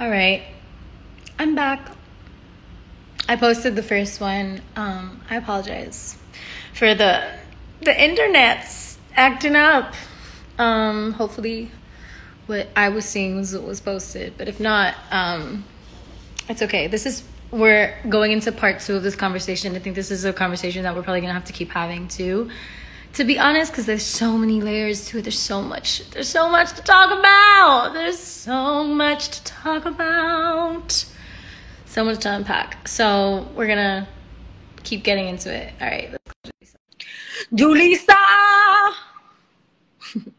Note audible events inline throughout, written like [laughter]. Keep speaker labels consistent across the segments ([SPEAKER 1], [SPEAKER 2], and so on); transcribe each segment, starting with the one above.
[SPEAKER 1] All right. I'm back. I posted the first one. Um, I apologize for the the internet's acting up. Um, hopefully what I was seeing was what was posted. But if not, um, it's okay. This is we're going into part two of this conversation. I think this is a conversation that we're probably gonna have to keep having too. To be honest, because there's so many layers to it. There's so much. There's so much to talk about. There's so much to talk about. So much to unpack. So we're gonna keep getting into it. All right. Let's go, Julissa. [laughs]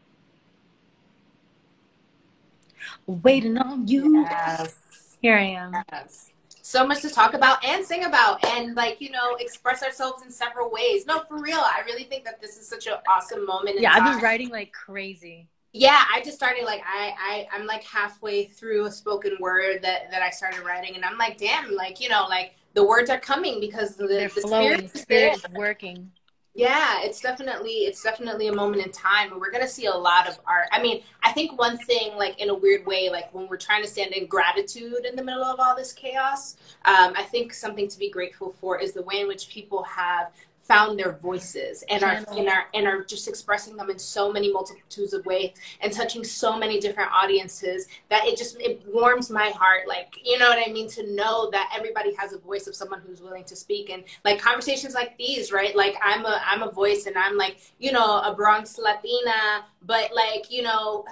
[SPEAKER 1] Waiting on you.
[SPEAKER 2] Yes.
[SPEAKER 1] Here I am.
[SPEAKER 2] Yes. So much to talk about and sing about and like, you know, express ourselves in several ways. No, for real. I really think that this is such an awesome moment.
[SPEAKER 1] Yeah, I've been writing like crazy.
[SPEAKER 2] Yeah, I just started like I, I I'm like halfway through a spoken word that that I started writing and I'm like, damn, like, you know, like the words are coming because the,
[SPEAKER 1] They're
[SPEAKER 2] the
[SPEAKER 1] flowing.
[SPEAKER 2] spirit is
[SPEAKER 1] Spirit is working.
[SPEAKER 2] Yeah, it's definitely it's definitely a moment in time and we're gonna see a lot of art. I mean, I think one thing, like in a weird way, like when we're trying to stand in gratitude in the middle of all this chaos, um, I think something to be grateful for is the way in which people have found their voices and are and are and are just expressing them in so many multitudes of ways and touching so many different audiences that it just it warms my heart like you know what i mean to know that everybody has a voice of someone who's willing to speak and like conversations like these right like i'm a i'm a voice and i'm like you know a bronx latina but like you know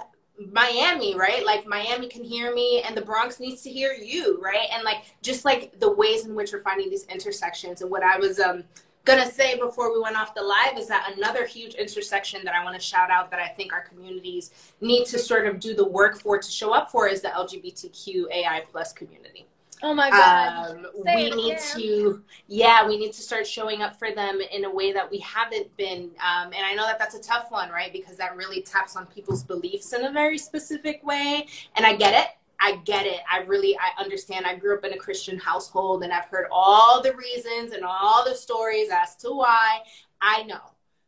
[SPEAKER 2] Miami, right? Like Miami can hear me and the Bronx needs to hear you, right? And like just like the ways in which we're finding these intersections and what I was um gonna say before we went off the live is that another huge intersection that I want to shout out that I think our communities need to sort of do the work for to show up for is the LGBTQ AI plus community.
[SPEAKER 1] Oh my god.
[SPEAKER 2] Um, we need
[SPEAKER 1] again.
[SPEAKER 2] to, yeah, we need to start showing up for them in a way that we haven't been. Um, and I know that that's a tough one, right? Because that really taps on people's beliefs in a very specific way. And I get it. I get it. I really, I understand. I grew up in a Christian household and I've heard all the reasons and all the stories as to why. I know.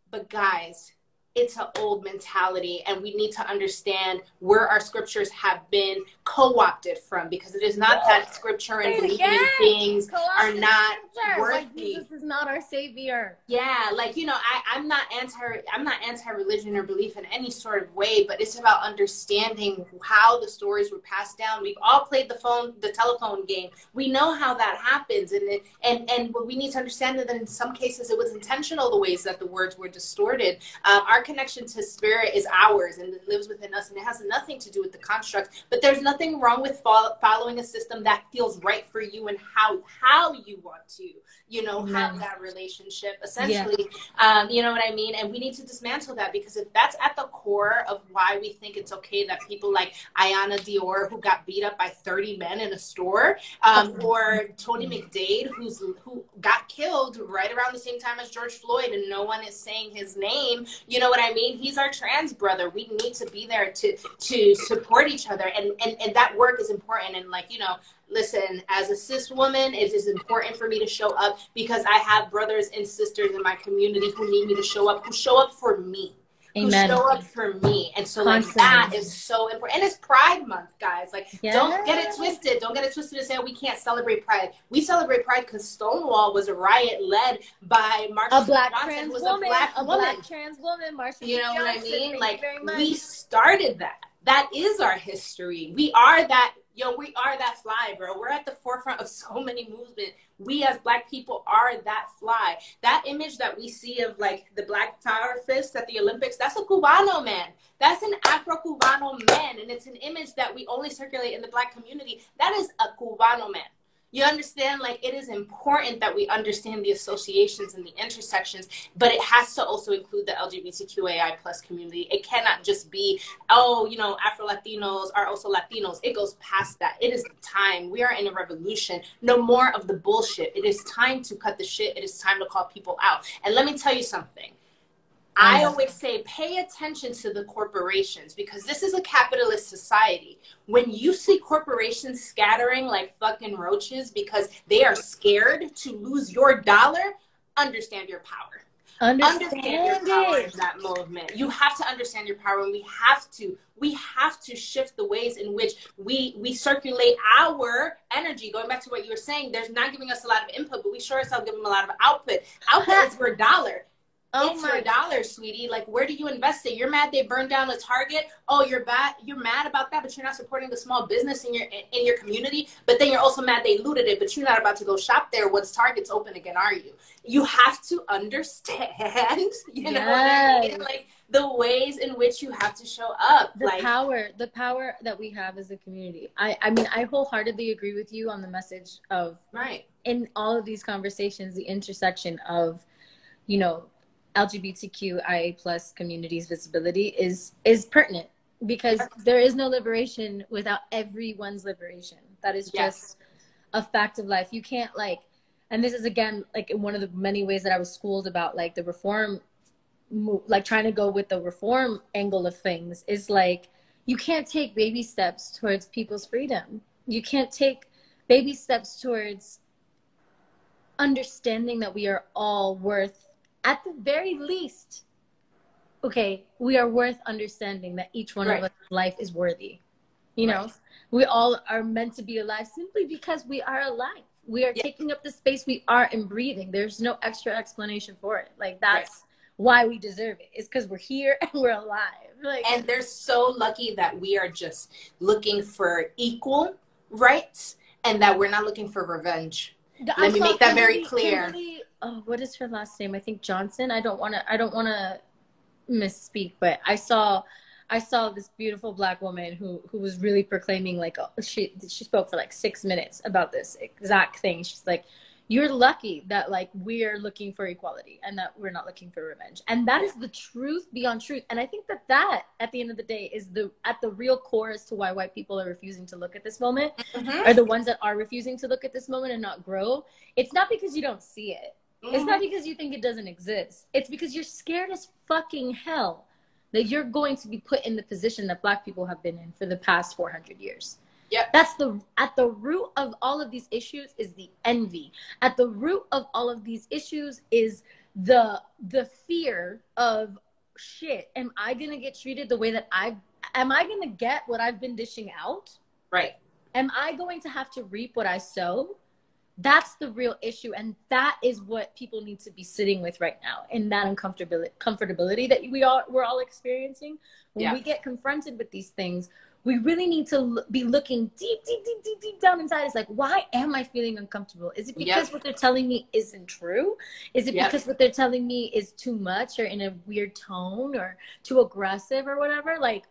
[SPEAKER 2] But guys, it's an old mentality and we need to understand where our scriptures have been co-opted from because it is not that scripture and believing
[SPEAKER 1] again.
[SPEAKER 2] things are not
[SPEAKER 1] Like
[SPEAKER 2] worthy.
[SPEAKER 1] Jesus is not our savior.
[SPEAKER 2] yeah like you know I, i'm not anti i'm not anti-religion or belief in any sort of way but it's about understanding how the stories were passed down we've all played the phone the telephone game we know how that happens and it, and and we need to understand that in some cases it was intentional the ways that the words were distorted um, our connection to spirit is ours and it lives within us and it has nothing to do with the construct but there's nothing wrong with fol- following a system that feels right for you and how how you want to you know have that relationship essentially. Um, you know what i mean? And we need to dismantle that because if that's at the core of why we think it's okay that people like Iyanna Dior who got beat up by 30 men in a store um, or tony mcdade who's who got killed right around the same time as george floyd and no one is saying his name you know what i mean? He's our trans brother. We need to be there to to support each other. And and, and that work is important. And like you know listen as a cis woman it is important for me to show up because i have brothers and sisters in my community who need me to show up who show up for me
[SPEAKER 1] Amen.
[SPEAKER 2] who show up for me and so like that is so important and it's pride month guys like don't get it twisted don't get it twisted and say oh, we can't celebrate pride we celebrate pride because stonewall was a riot led by Marsha
[SPEAKER 1] A black
[SPEAKER 2] Johnson,
[SPEAKER 1] trans
[SPEAKER 2] was
[SPEAKER 1] woman.
[SPEAKER 2] a black
[SPEAKER 1] A
[SPEAKER 2] woman
[SPEAKER 1] black trans woman. Marsha
[SPEAKER 2] you know what I mean? Like we started that. That is our history. We are that. Yo, we are that fly, bro. We're at the forefront of so many movements. We as black people are that fly. That image that we see of like the black power fist at the Olympics, that's a Cubano man. That's an Afro-Cubano man. And it's an image that we only circulate in the black community. That is a Cubano man. You understand? Like, it is important that we understand the associations and the intersections, but it has to also include the LGBTQAI plus community. It cannot just be, oh, you know, Afro Latinos are also Latinos. It goes past that. It is time. We are in a revolution. No more of the bullshit. It is time to cut the shit. It is time to call people out. And let me tell you something. I always say pay attention to the corporations because this is a capitalist society. When you see corporations scattering like fucking roaches because they are scared to lose your dollar, understand your power.
[SPEAKER 1] understand,
[SPEAKER 2] understand your power in that movement. You have to understand your power, and we have to we have to shift the ways in which we we circulate our energy. Going back to what you were saying, there's not giving us a lot of input, but we sure as hell give them a lot of output. Output is [laughs] per dollar.
[SPEAKER 1] Oh
[SPEAKER 2] it's
[SPEAKER 1] my
[SPEAKER 2] your dollar, sweetie. Like, where do you invest it? You're mad they burned down the Target. Oh, you're bad. You're mad about that, but you're not supporting the small business in your in your community. But then you're also mad they looted it, but you're not about to go shop there once Target's open again, are you? You have to understand. [laughs] You know what I mean? Like the ways in which you have to show up.
[SPEAKER 1] the
[SPEAKER 2] like,
[SPEAKER 1] power the power that we have as a community i i mean i wholeheartedly agree with you on the message of
[SPEAKER 2] right?
[SPEAKER 1] in all of these conversations the intersection of you know lgbtqia plus communities visibility is is pertinent because there is no liberation without everyone's liberation. That is
[SPEAKER 2] Yes.
[SPEAKER 1] just a fact of life. You can't like and this is again like in one of the many ways that i was schooled about like the reform like trying to go with the reform angle of things is like you can't take baby steps towards people's freedom. You can't take baby steps towards understanding that we are all worth at the very least okay we are worth understanding that each one
[SPEAKER 2] Right.
[SPEAKER 1] of us life is worthy you know we all are meant to be alive simply because we are alive we are
[SPEAKER 2] Yeah.
[SPEAKER 1] taking up the space we are and breathing there's no extra explanation for it like that's why we deserve it it's because we're here [laughs] and we're alive like
[SPEAKER 2] And they're so lucky that we are just looking for equal rights and that we're not looking for revenge.
[SPEAKER 1] The-
[SPEAKER 2] Let me make that very
[SPEAKER 1] Kimberly-
[SPEAKER 2] clear.
[SPEAKER 1] Kimberly- oh, what is her last name? I think Johnson. I don't want to. I don't want to misspeak, but I saw, I saw this beautiful black woman who who was really proclaiming like oh, she she spoke for like six minutes about this exact thing. She's like, "You're lucky that like we're looking for equality and that we're not looking for revenge," and that is the truth beyond truth. And I think that that at the end of the day is the at the real core as to why white people are refusing to look at this moment mm-hmm. are the ones that are refusing to look at this moment and not grow, it's not because you don't see it. It's not mm-hmm. because you think it doesn't exist. It's because you're scared as fucking hell that you're going to be put in the position that black people have been in for the past 400 years.
[SPEAKER 2] Yep.
[SPEAKER 1] That's the at the root of all of these issues is the envy. At the root of all of these issues is the the fear of shit. Am I going to get treated the way that I am I going to get what I've been dishing out?
[SPEAKER 2] Right.
[SPEAKER 1] am I going to have to reap what I sow? That's the real issue, and that is what people need to be sitting with right now, in that uncomfortability, comfortability that we all we're all experiencing. When
[SPEAKER 2] Yeah.
[SPEAKER 1] we get confronted with these things, we really need to l- be looking deep, deep, deep, deep, deep down inside. It's like, why am I feeling uncomfortable? Is it
[SPEAKER 2] Yep.
[SPEAKER 1] because what they're telling me isn't true? Is it
[SPEAKER 2] Yep.
[SPEAKER 1] because what they're telling me is too much, or in a weird tone, or too aggressive, or whatever? Like,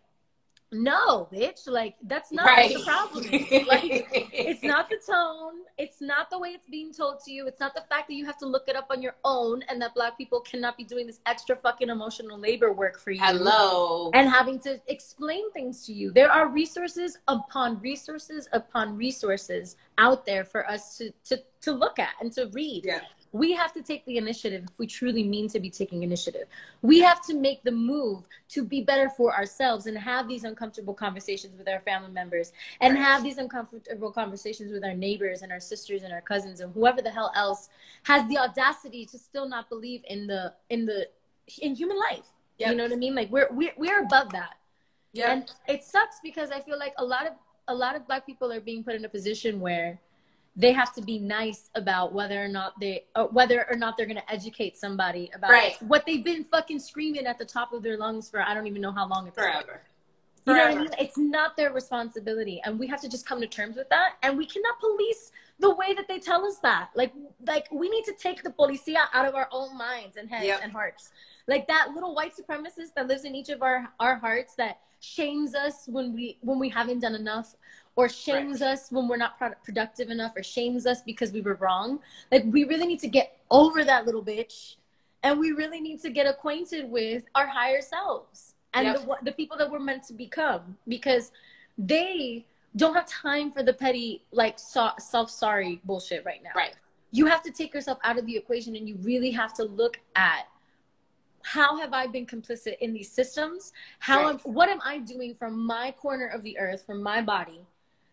[SPEAKER 1] no, bitch. Like, that's not
[SPEAKER 2] right.
[SPEAKER 1] the problem. [laughs] Like, it's not the tone. It's not the way it's being told to you. It's not the fact that you have to look it up on your own and that black people cannot be doing this extra fucking emotional labor work for you.
[SPEAKER 2] Hello.
[SPEAKER 1] And having to explain things to you. There are resources upon resources upon resources out there for us to, to, to look at and to read.
[SPEAKER 2] Yeah.
[SPEAKER 1] We have to take the initiative if we truly mean to be taking initiative. We have to make the move to be better for ourselves and have these uncomfortable conversations with our family members and have these uncomfortable conversations with our neighbors and our sisters and our cousins and whoever the hell else has the audacity to still not believe in the in the in human life.
[SPEAKER 2] Yep.
[SPEAKER 1] You know what I mean? Like we're we're we're above that.
[SPEAKER 2] Yeah.
[SPEAKER 1] And it sucks because I feel like a lot of a lot of black people are being put in a position where they have to be nice about whether or not they or whether or not they're going to educate somebody about
[SPEAKER 2] Right.
[SPEAKER 1] what they've been fucking screaming at the top of their lungs for I don't even know how long it's
[SPEAKER 2] Forever.
[SPEAKER 1] you know what I mean? It's not their responsibility, and we have to just come to terms with that. And we cannot police the way that they tell us that. Like, like we need to take the policia out of our own minds and heads
[SPEAKER 2] Yep.
[SPEAKER 1] and hearts. Like that little white supremacist that lives in each of our our hearts that shames us when we when we haven't done enough, or shames us when we're not productive enough, or shames us because we were wrong. Like we really need to get over that little bitch, and we really need to get acquainted with our higher selves and
[SPEAKER 2] Yep.
[SPEAKER 1] the, the people that we're meant to become because they don't have time for the petty like so- self-sorry bullshit right now
[SPEAKER 2] Right.
[SPEAKER 1] you have to take yourself out of the equation and you really have to look at how have i been complicit in these systems how am, what am i doing from my corner of the earth from my body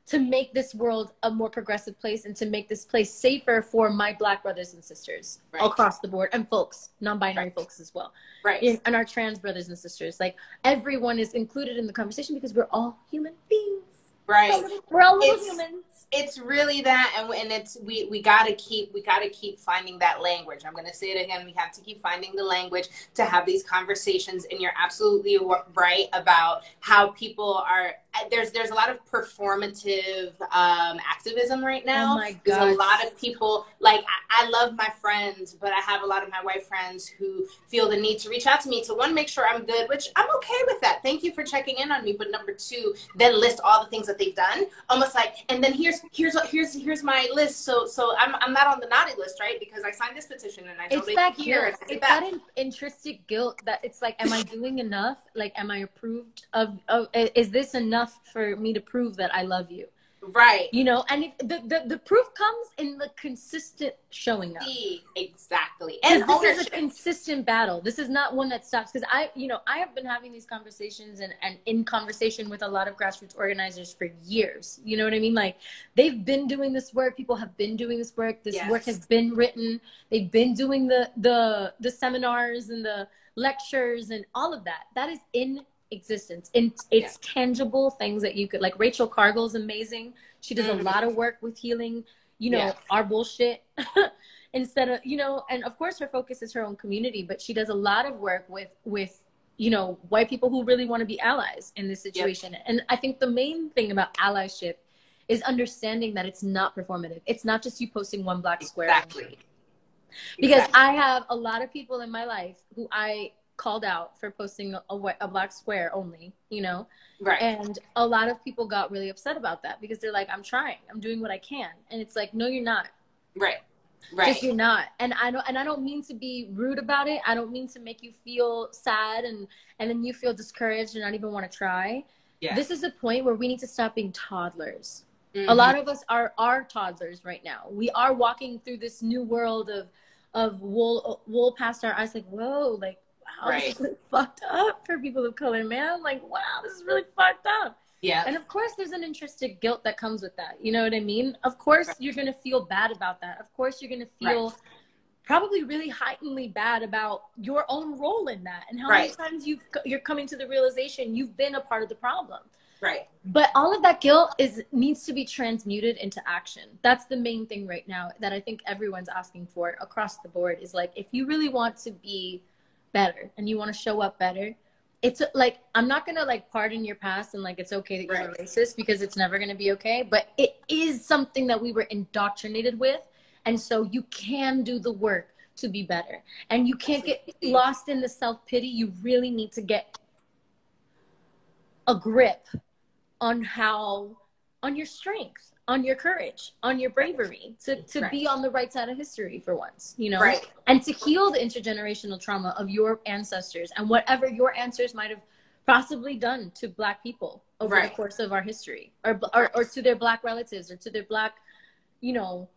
[SPEAKER 1] to make this world a more progressive place and to make this place safer for my black brothers and sisters right. across the board and folks non-binary right. folks as well.
[SPEAKER 2] Right.
[SPEAKER 1] And our trans brothers and sisters. Like everyone is included in the conversation because we're all human beings.
[SPEAKER 2] Right.
[SPEAKER 1] We're all little humans.
[SPEAKER 2] it's really that and, and it's we we got to keep we got to keep finding that language. I'm going to say it again we have to keep finding the language to have these conversations and you're absolutely right about how people are there's there's a lot of performative um, activism right now.
[SPEAKER 1] Oh my god! There's
[SPEAKER 2] a lot of people like I, I, love my friends, but I have a lot of my white friends who feel the need to reach out to me to one make sure I'm good, which I'm okay with that. Thank you for checking in on me. But number two, then list all the things that they've done, almost like, and then here's here's what here's here's my list. So so I'm I'm not on the naughty list, right? Because I signed this petition and I
[SPEAKER 1] it's that here. It's that. that intrinsic guilt that it's like, am I doing enough? Like, am I approved of? of is this enough? Enough for me to prove that I love you.
[SPEAKER 2] Right.
[SPEAKER 1] You know, and if the, the, the proof comes in the consistent showing up.
[SPEAKER 2] Exactly.
[SPEAKER 1] And this ownership. is a consistent battle. This is not one that stops. Because I, you know, I have been having these conversations and, and in conversation with a lot of grassroots organizers for years. You know what I mean? Like they've been doing this work. People have been doing this work. This yes. work has been written. They've been doing the the the seminars and the lectures and all of that. That is in existence. And it's yeah. tangible things that you could like Rachel Cargle is amazing. She does mm-hmm. a lot of work with healing, you know, yeah. our bullshit. [laughs] Instead of, you know, and of course her focus is her own community, but she does a lot of work with with you know, white people who really want to be allies in this situation. Yep. And I think the main thing about allyship is understanding that it's not performative. It's not just you posting one black square.
[SPEAKER 2] Exactly.
[SPEAKER 1] Because exactly. I have a lot of people in my life who I called out for posting a, a black square only, you know?
[SPEAKER 2] Right.
[SPEAKER 1] And a lot of people got really upset about that because they're like, I'm trying, I'm doing what I can. And it's like, no, you're not.
[SPEAKER 2] Right. Right.
[SPEAKER 1] Just you're not. And I don't and I don't mean to be rude about it. I don't mean to make you feel sad and and then you feel discouraged and not even want to try. Yeah. This is a point where we need to stop being toddlers. Mm-hmm. A lot of us are are toddlers right now. We are walking through this new world of of wool wool past our eyes like, whoa, like wow, right. this is really fucked up for people of color, man. Like, wow, this is really fucked up.
[SPEAKER 2] Yeah.
[SPEAKER 1] And of course, there's an intrinsic guilt that comes with that. You know what I mean? Of course, right. you're going to feel bad about that. Of course, you're going to feel right. probably really heightenedly bad about your own role in that and how many times you've, you're coming to the realization you've been a part of the problem.
[SPEAKER 2] Right.
[SPEAKER 1] But all of that guilt is needs to be transmuted into action. That's the main thing right now that I think everyone's asking for across the board is like if you really want to be better and you want to show up better it's like i'm not gonna like pardon your past and like it's okay that you're right. racist because it's never gonna be okay but it is something that we were indoctrinated with and so you can do the work to be better and you can't get lost in the self-pity you really need to get a grip on how on your strengths on your courage, on your bravery to, to right. be on the right side of history for once, you know,
[SPEAKER 2] right.
[SPEAKER 1] and to heal the intergenerational trauma of your ancestors and whatever your ancestors might have possibly done to black people over right. the course of our history or, or, or to their black relatives or to their black, you know,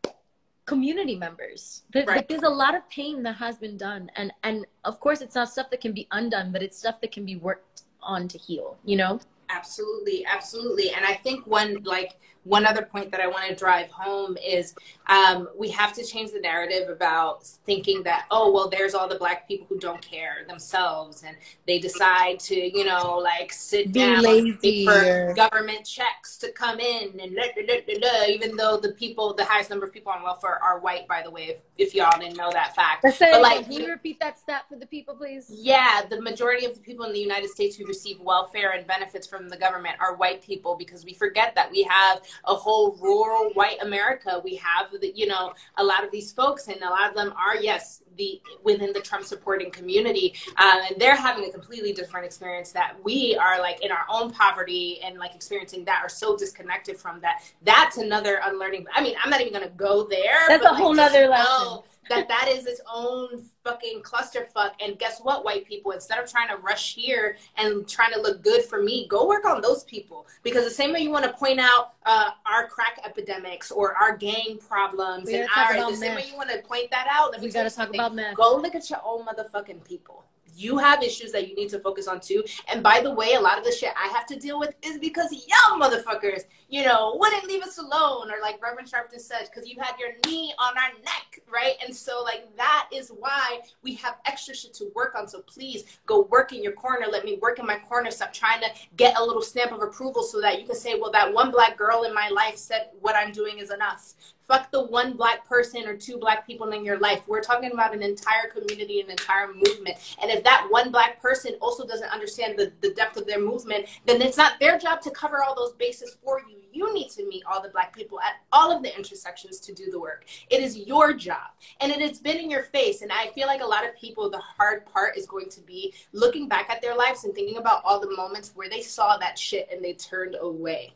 [SPEAKER 1] community members. There, right. There's a lot of pain that has been done. And, and of course it's not stuff that can be undone, but it's stuff that can be worked on to heal, you know?
[SPEAKER 2] Absolutely, absolutely. And I think one like one other point that I want to drive home is um, we have to change the narrative about thinking that oh well there's all the black people who don't care themselves and they decide to you know like sit Be down lazy for government checks to come in and blah, blah, blah, even though the people the highest number of people on welfare are white by the way if, if y'all didn't know that fact.
[SPEAKER 1] But like, can you repeat that stat for the people please?
[SPEAKER 2] Yeah, the majority of the people in the United States who receive welfare and benefits from the government are white people because we forget that we have a whole rural white America. We have the, you know, a lot of these folks, and a lot of them are, yes, the within the Trump supporting community, um, and they're having a completely different experience that we are like in our own poverty and like experiencing that are so disconnected from that. That's another unlearning. I mean, I'm not even going to go there.
[SPEAKER 1] That's a whole like, nother lesson
[SPEAKER 2] that that is its own fucking clusterfuck. And guess what, white people? Instead of trying to rush here and trying to look good for me, go work on those people. Because the same way you want to point out uh, our crack epidemics or our gang problems and our, the same way you want to point that out.
[SPEAKER 1] We got to talk about meth.
[SPEAKER 2] Go look at your own motherfucking people you have issues that you need to focus on too. And by the way, a lot of the shit I have to deal with is because y'all motherfuckers, you know, wouldn't leave us alone, or like Reverend Sharpton said, because you had your knee on our neck, right? And so, like, that is why we have extra shit to work on. So please go work in your corner. Let me work in my corner. Stop trying to get a little stamp of approval so that you can say, well, that one black girl in my life said what I'm doing is enough. Fuck the one black person or two black people in your life. We're talking about an entire community, an entire movement. And if that one black person also doesn't understand the, the depth of their movement, then it's not their job to cover all those bases for you. You need to meet all the black people at all of the intersections to do the work. It is your job. And it has been in your face. And I feel like a lot of people, the hard part is going to be looking back at their lives and thinking about all the moments where they saw that shit and they turned away.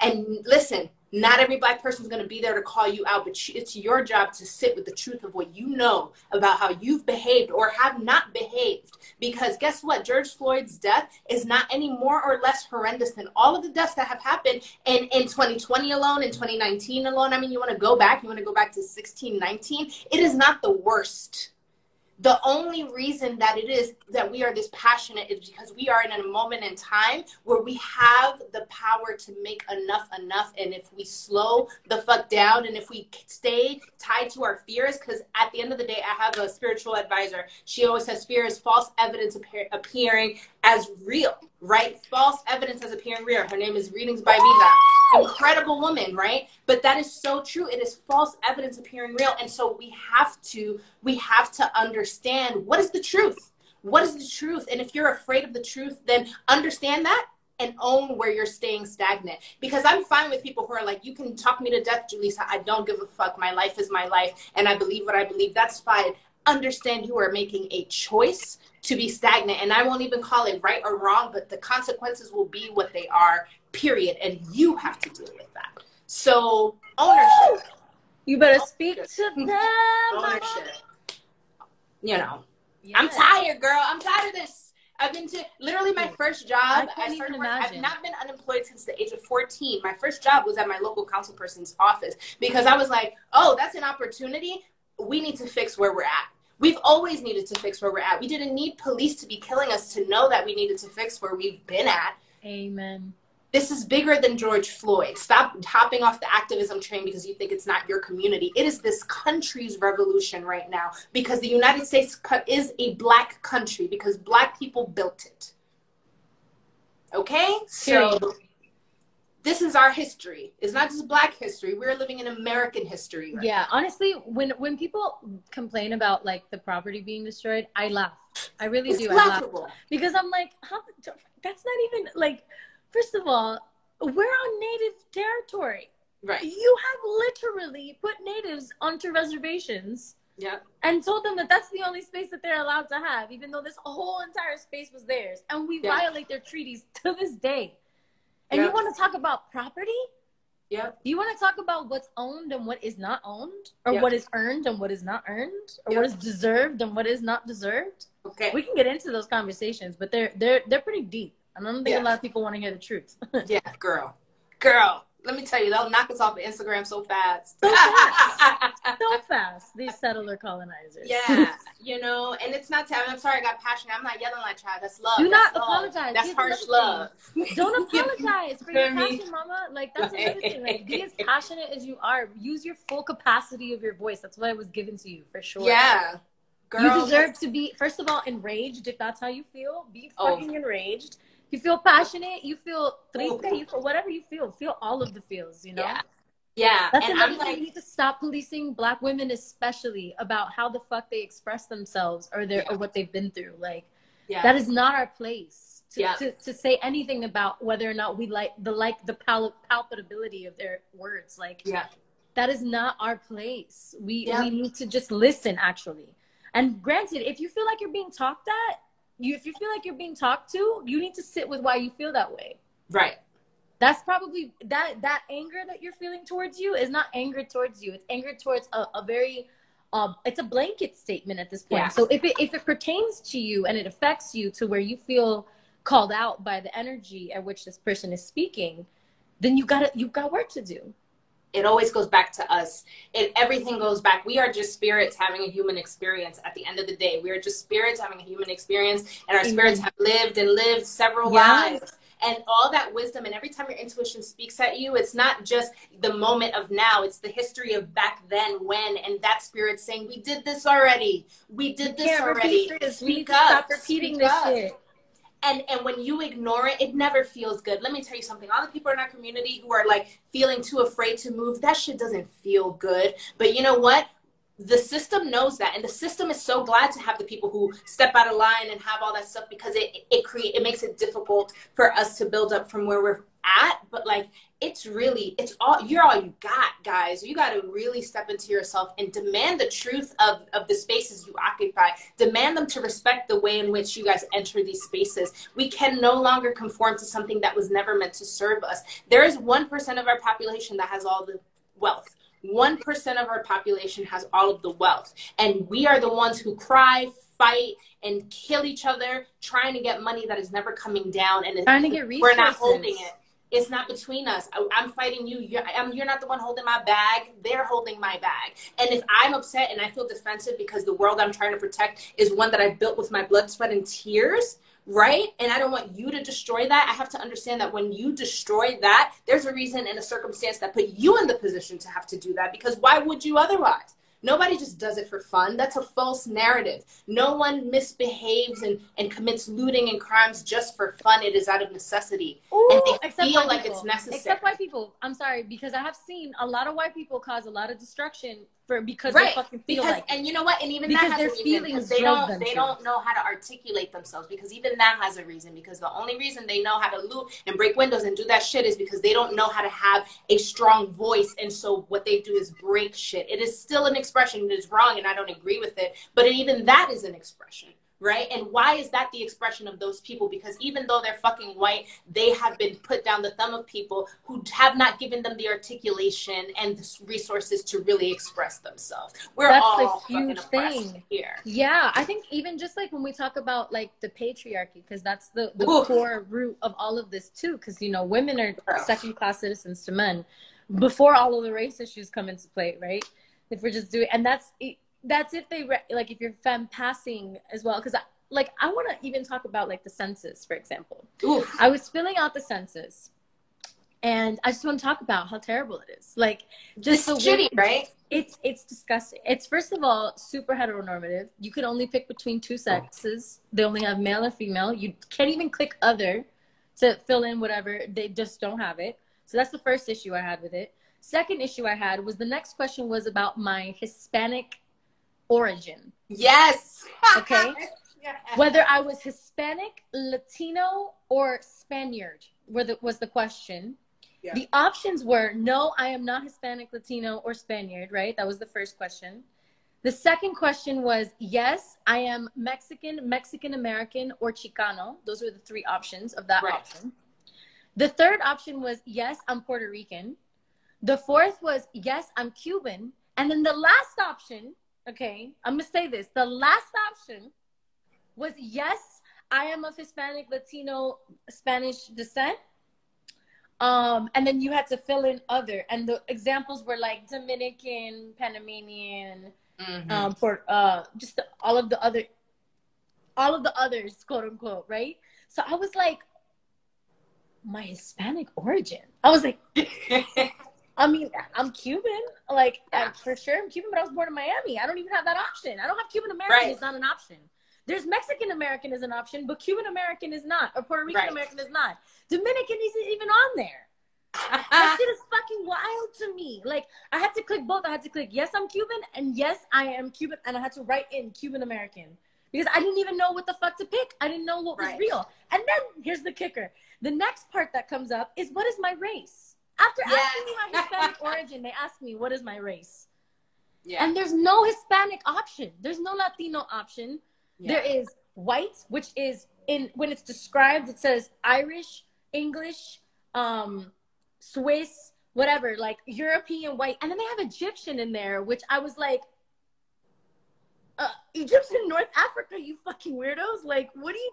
[SPEAKER 2] And listen, not every black person is going to be there to call you out, but it's your job to sit with the truth of what you know about how you've behaved or have not behaved. Because guess what? George Floyd's death is not any more or less horrendous than all of the deaths that have happened in, in 2020 alone, in 2019 alone. I mean, you want to go back, you want to go back to 16, 19. It is not the worst the only reason that it is that we are this passionate is because we are in a moment in time where we have the power to make enough enough. And if we slow the fuck down and if we stay tied to our fears because at the end of the day i have a spiritual advisor. She always says fear is false evidence appear- appearing as real right false evidence as appearing real her name is readings by Viva. incredible woman, right? But that is so true. It is false evidence appearing real. And so we have to, we have to understand what is the truth? What is the truth? And if you're afraid of the truth, then understand that and own where you're staying stagnant. Because I'm fine with people who are like, you can talk me to death, Julissa. I don't give a fuck. My life is my life, and I believe what I believe. That's fine. Understand you are making a choice to be stagnant. And I won't even call it right or wrong, but the consequences will be what they are period. And you have to deal with that. So ownership.
[SPEAKER 1] You better speak to them.
[SPEAKER 2] Ownership. You know, yes. I'm tired, girl. I'm tired of this. I've been to literally my first job. I, I started work, I've not been unemployed since the age of 14. My first job was at my local council person's office because I was like, oh, that's an opportunity. We need to fix where we're at. We've always needed to fix where we're at. We didn't need police to be killing us to know that we needed to fix where we've been at.
[SPEAKER 1] Amen
[SPEAKER 2] this is bigger than George Floyd. Stop hopping off the activism train because you think it's not your community. It is this country's revolution right now because the United States is a black country because black people built it. Okay? So this is our history. It's not just black history. We're living in American history.
[SPEAKER 1] Right yeah, now. honestly, when when people complain about like the property being destroyed, I laugh. I really it's do. Laughable. I laugh because I'm like, how, that's not even like First of all, we're on native territory.
[SPEAKER 2] Right.
[SPEAKER 1] You have literally put natives onto reservations.
[SPEAKER 2] Yeah.
[SPEAKER 1] And told them that that's the only space that they're allowed to have, even though this whole entire space was theirs. And we yeah. violate their treaties to this day. And yep. you want to talk about property?
[SPEAKER 2] Yeah.
[SPEAKER 1] You want to talk about what's owned and what is not owned, or yep. what is earned and what is not earned, or yep. what is deserved and what is not deserved?
[SPEAKER 2] Okay.
[SPEAKER 1] We can get into those conversations, but they're they're they're pretty deep. I don't think yeah. a lot of people want to hear the truth. [laughs]
[SPEAKER 2] yeah, girl. Girl, let me tell you, they'll knock us off of Instagram so fast.
[SPEAKER 1] So fast. so [laughs] fast. These settler colonizers.
[SPEAKER 2] Yeah. you know, and it's not, I'm sorry I got passionate. I'm not yelling like child. That's love.
[SPEAKER 1] Do
[SPEAKER 2] that's
[SPEAKER 1] not love. apologize.
[SPEAKER 2] That's harsh love.
[SPEAKER 1] Don't [laughs] apologize for your passion, mama. Like, that's another thing. Like, be as [laughs] passionate as you are. Use your full capacity of your voice. That's what I was given to you, for sure.
[SPEAKER 2] Yeah.
[SPEAKER 1] Girl, you deserve to be, first of all, enraged if that's how you feel. Be oh. fucking oh. enraged you feel passionate, you feel triste, you feel whatever you feel. Feel all of the feels, you know?
[SPEAKER 2] Yeah. Yeah.
[SPEAKER 1] That's and another I'm thing. Like, we need to stop policing black women especially about how the fuck they express themselves or their yeah. or what they've been through. Like yeah. that is not our place. To, yeah. to, to say anything about whether or not we like the like the pal- palpability of their words. Like
[SPEAKER 2] yeah.
[SPEAKER 1] that is not our place. We we need to just listen actually. And granted, if you feel like you're being talked at, you if you feel like you're being talked to, you need to sit with why you feel that way.
[SPEAKER 2] Right.
[SPEAKER 1] That's probably that that anger that you're feeling towards you is not anger towards you. It's anger towards a, a very um, it's a blanket statement at this point. Yeah. So if it if it pertains to you and it affects you to where you feel called out by the energy at which this person is speaking, then you got you got work to do
[SPEAKER 2] it always goes back to us. It everything goes back. We are just spirits having a human experience. At the end of the day, we are just spirits having a human experience, and our spirits have lived and lived several yeah. lives. And all that wisdom, and every time your intuition speaks at you, it's not just the moment of now, it's the history of back then when, and that spirit saying, We did this already. We did this already.
[SPEAKER 1] This. Speak we up. Stop repeating Speak this up. shit
[SPEAKER 2] and and when you ignore it it never feels good. Let me tell you something. All the people in our community who are like feeling too afraid to move that shit doesn't feel good. But you know what? The system knows that and the system is so glad to have the people who step out of line and have all that stuff because it it create it makes it difficult for us to build up from where we're at. But like it's really it's all you're all you got guys. You got to really step into yourself and demand the truth of of the spaces you occupy. Demand them to respect the way in which you guys enter these spaces. We can no longer conform to something that was never meant to serve us. There is 1% of our population that has all the wealth. 1% of our population has all of the wealth. And we are the ones who cry fight and kill each other trying to get money that is never coming down and
[SPEAKER 1] trying to get resources.
[SPEAKER 2] we're not holding it it's not between us. I, am fighting you. You're, I'm, you're not the one holding my bag. They're holding my bag. And if I'm upset and I feel defensive because the world I'm trying to protect is one that I built with my blood, sweat, and tears, right? And I don't want you to destroy that. I have to understand that when you destroy that, there's a reason and a circumstance that put you in the position to have to do that because why would you otherwise? Nobody just does it for fun. That's a false narrative. No one misbehaves and, and commits looting and crimes just for fun. It is out of necessity. Ooh, and they feel like people. it's necessary.
[SPEAKER 1] Except white people. I'm sorry, because I have seen a lot of white people cause a lot of destruction for because right. they fucking feel
[SPEAKER 2] because,
[SPEAKER 1] like
[SPEAKER 2] and you know what and even because that has their feelings they don't they to. don't know how to articulate themselves because even that has a reason because the only reason they know how to loot and break windows and do that shit is because they don't know how to have a strong voice and so what they do is break shit it is still an expression it is wrong and i don't agree with it but even that is an expression right? And why is that the expression of those people? Because even though they're fucking white, they have been put down the thumb of people who have not given them the articulation and the resources to really express themselves. We're That's all a huge thing here.
[SPEAKER 1] Yeah, I think even just like when we talk about like the patriarchy, because that's the, the core root of all of this too. Because you know, women are second class citizens to men before all of the race issues come into play, right? If we're just doing, and that's that's if they re- like if you're femme passing as well because like i want to even talk about like the census for example. Oof. i was filling out the census and i just want to talk about how terrible it is. Like
[SPEAKER 2] just it's shitty right?
[SPEAKER 1] It's it's disgusting. It's first of all super heteronormative. You can only pick between two sexes. They only have male and female. You can't even click other to fill in whatever. They just don't have it. So that's the first issue i had with it. Second issue i had was the next question was about my hispanic origin.
[SPEAKER 2] Yes.
[SPEAKER 1] Okay. [laughs] yes. Whether I was Hispanic, Latino, or Spaniard was the question. Yeah. The options were no, I am not Hispanic, Latino, or Spaniard, right? That was the first question. The second question was yes, I am Mexican, Mexican American, or Chicano. Those were the three options of that right. option. The third option was yes, I'm Puerto Rican. The fourth was yes, I'm Cuban. And then the last option okay, I'm gonna say this. The last option was yes, I am of Hispanic, Latino, Spanish descent. Um, and then you had to fill in other, and the examples were like Dominican, Panamanian, mm-hmm. um, for uh, just the, all of the other, all of the others, quote unquote, right? So I was like, my Hispanic origin. I was like, [laughs] I mean, I'm Cuban, like yeah. for sure. I'm Cuban, but I was born in Miami. I don't even have that option. I don't have Cuban American. Right. It's not an option. There's Mexican American is an option, but Cuban American is not, or Puerto Rican right. American is not. Dominican isn't even on there. [laughs] that shit is fucking wild to me. Like I had to click both. I had to click yes, I'm Cuban, and yes, I am Cuban, and I had to write in Cuban American because I didn't even know what the fuck to pick. I didn't know what was real. And then here's the kicker: the next part that comes up is what is my race? After yes. asking me my Hispanic [laughs] origin, they ask me, what is my race? Yeah. And there's no Hispanic option. There's no Latino option. Yeah. There is white, which is in when it's described, it says Irish, English, um, Swiss, whatever, like European white. And then they have Egyptian in there, which I was like, uh, Egyptian North Africa, you fucking weirdos. Like, what do you,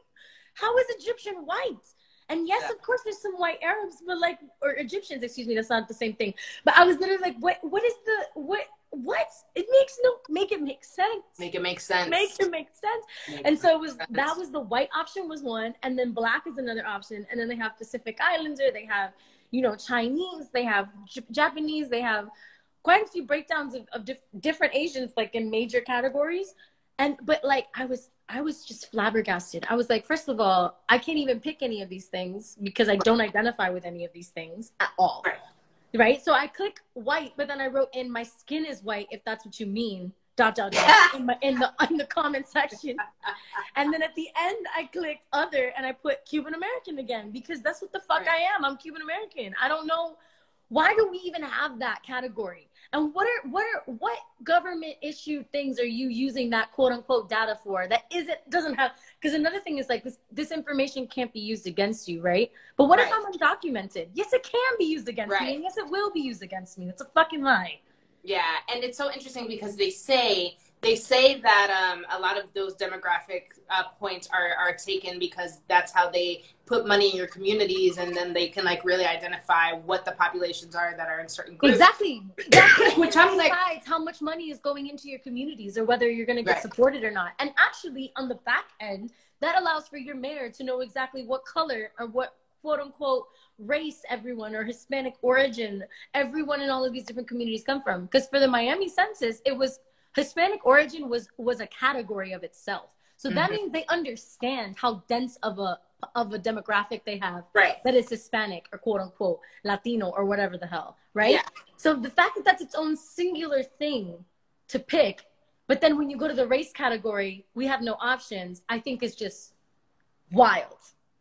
[SPEAKER 1] how is Egyptian white? And yes, yeah. of course, there's some white Arabs, but like, or Egyptians, excuse me, that's not the same thing. But I was literally like, what? What is the what? What? It makes no make it make sense.
[SPEAKER 2] Make it make sense.
[SPEAKER 1] Make it make sense. Make and so it was sense. that was the white option was one, and then black is another option, and then they have Pacific Islander, they have you know Chinese, they have J- Japanese, they have quite a few breakdowns of, of dif- different Asians like in major categories and but like i was i was just flabbergasted. I was like first of all i can't even pick any of these things because i don't identify with any of these things at all. Right, so i click white but then i wrote in my skin is white if that's what you mean. Dot dot dot. [laughs] In, my, in the in the comment section. And then at the end i clicked other and i put cuban american again because that's what the fuck right. i am. I'm cuban american. I don't know why do we even have that category and what are what are what government issued things are you using that quote unquote data for that isn't doesn't have because another thing is like this this information can't be used against you, right? But what right. if I'm undocumented? Yes, it can be used against right. me, and yes, it will be used against me. That's a fucking lie.
[SPEAKER 2] Yeah, and it's so interesting because they say they say that um, a lot of those demographic uh, points are, are taken because that's how they put money in your communities and then they can like really identify what the populations are that are in certain groups.
[SPEAKER 1] Exactly. [coughs] Which I'm like besides how much money is going into your communities or whether you're going to get right. supported or not. And actually on the back end, that allows for your mayor to know exactly what color or what quote unquote race everyone or Hispanic origin everyone in all of these different communities come from. Because for the Miami census, it was Hispanic origin was was a category of itself. So that mm-hmm. means they understand how dense of a of a demographic they have
[SPEAKER 2] right.
[SPEAKER 1] that is Hispanic or quote unquote Latino or whatever the hell, right? Yeah. So the fact that that's its own singular thing to pick, but then when you go to the race category, we have no options. I think is just wild.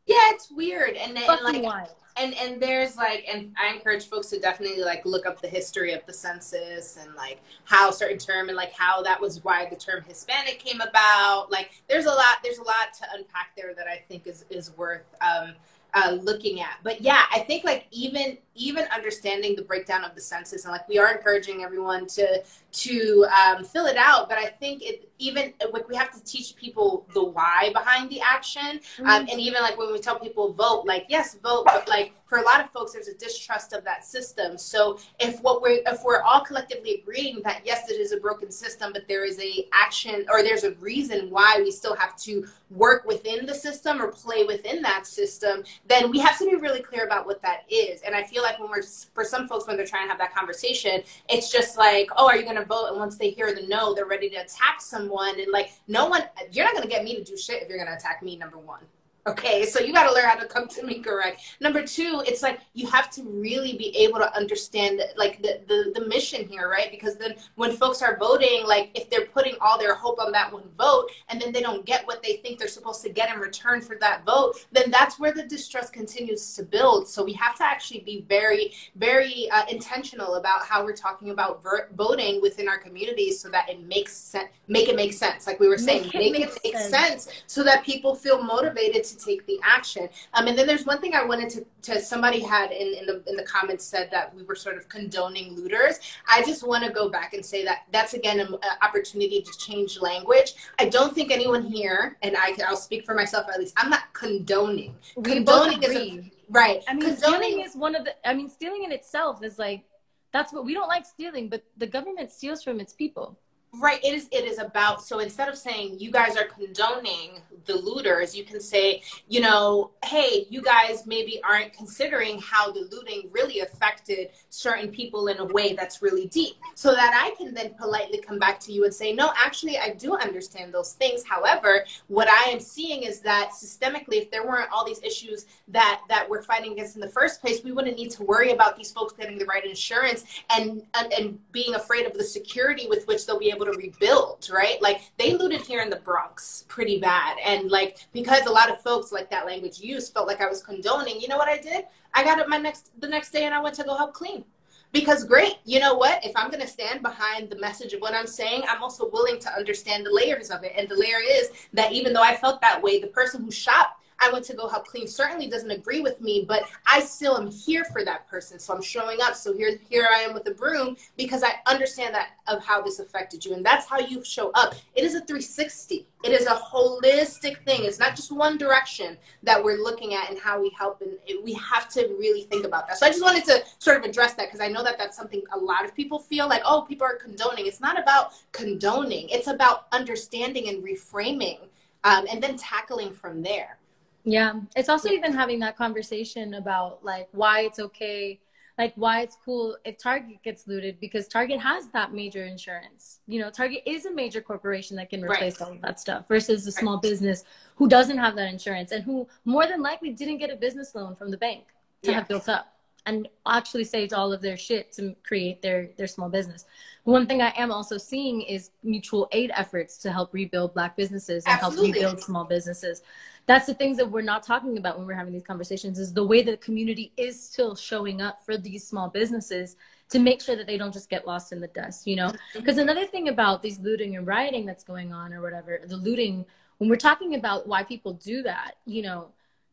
[SPEAKER 2] Yeah, it's weird and,
[SPEAKER 1] and like wild
[SPEAKER 2] and and there's like and i encourage folks to definitely like look up the history of the census and like how certain term and like how that was why the term hispanic came about. Like there's a lot there's a lot to unpack there that i think is is worth um uh, looking at. But yeah, I think like even even understanding the breakdown of the census and like we are encouraging everyone to to um, fill it out. But I think it even like we have to teach people the why behind the action. Um, mm-hmm. and even like when we tell people vote, like yes, vote, but like for a lot of folks, there's a distrust of that system. So if what we're if we're all collectively agreeing that yes, it is a broken system, but there is a action or there's a reason why we still have to work within the system or play within that system, then we have to be really clear about what that is. And I feel like when we're for some folks when they're trying to have that conversation, it's just like, oh, are you going to vote? And once they hear the no, they're ready to attack someone. And like, no one, you're not going to get me to do shit if you're going to attack me. Number one. Okay, so you got to learn how to come to me correct. Number two, it's like you have to really be able to understand like the, the, the mission here, right? Because then when folks are voting, like if they're putting all their hope on that one vote and then they don't get what they think they're supposed to get in return for that vote, then that's where the distrust continues to build. So we have to actually be very, very uh, intentional about how we're talking about ver- voting within our communities so that it makes sense, make it make sense. Like we were saying, make, make it, make, sense. sense so that people feel motivated to take the action. Um, and then there's one thing I wanted to, to somebody had in, in the in the comments said that we were sort of condoning looters. I just want to go back and say that that's again an opportunity to change language. I don't think anyone here, and I I'll speak for myself at least. I'm not condoning.
[SPEAKER 1] We condoning is a, right. I mean, condoning, stealing is one of the. I mean, stealing in itself is like that's what we don't like stealing, but the government steals from its people.
[SPEAKER 2] Right. It is. It is about. So instead of saying you guys are condoning the looters, you can say, you know, hey, you guys maybe aren't considering how the looting really affected certain people in a way that's really deep, so that I can then politely come back to you and say, no, actually, I do understand those things. However, what I am seeing is that systemically, if there weren't all these issues that that we're fighting against in the first place, we wouldn't need to worry about these folks getting the right insurance and and, and being afraid of the security with which they'll be able able to rebuild, right? Like they looted here in the Bronx pretty bad. And like because a lot of folks like that language use felt like I was condoning, you know what I did? I got up my next the next day and I went to go help clean. Because great, you know what? If I'm to stand behind the message of what I'm saying, I'm also willing to understand the layers of it. And the layer is that even though I felt that way, the person who shot I went to go help clean certainly doesn't agree with me, but I still am here for that person. So I'm showing up. So here, here I am with a broom because I understand that of how this affected you. And that's how you show up. It is a 360. It is a holistic thing. It's not just one direction that we're looking at and how we help. And we have to really think about that. So I just wanted to sort of address that because I know that that's something a lot of people feel like, oh, people are condoning. It's not about condoning. It's about understanding and reframing um, and then tackling from there.
[SPEAKER 1] Yeah. It's also even having that conversation about like why it's okay like why it's cool if Target gets looted because Target has that major insurance. You know, Target is a major corporation that can replace right. all of that stuff versus a small right. business who doesn't have that insurance and who more than likely didn't get a business loan from the bank to have built up and actually saved all of their shit to create their their small business. One thing I am also seeing is mutual aid efforts to help rebuild black businesses and Absolutely. help rebuild small businesses that's the things that we're not talking about when we're having these conversations is the way that the community is still showing up for these small businesses to make sure that they don't just get lost in the dust you know because mm-hmm. another thing about these looting and rioting that's going on or whatever the looting when we're talking about why people do that you know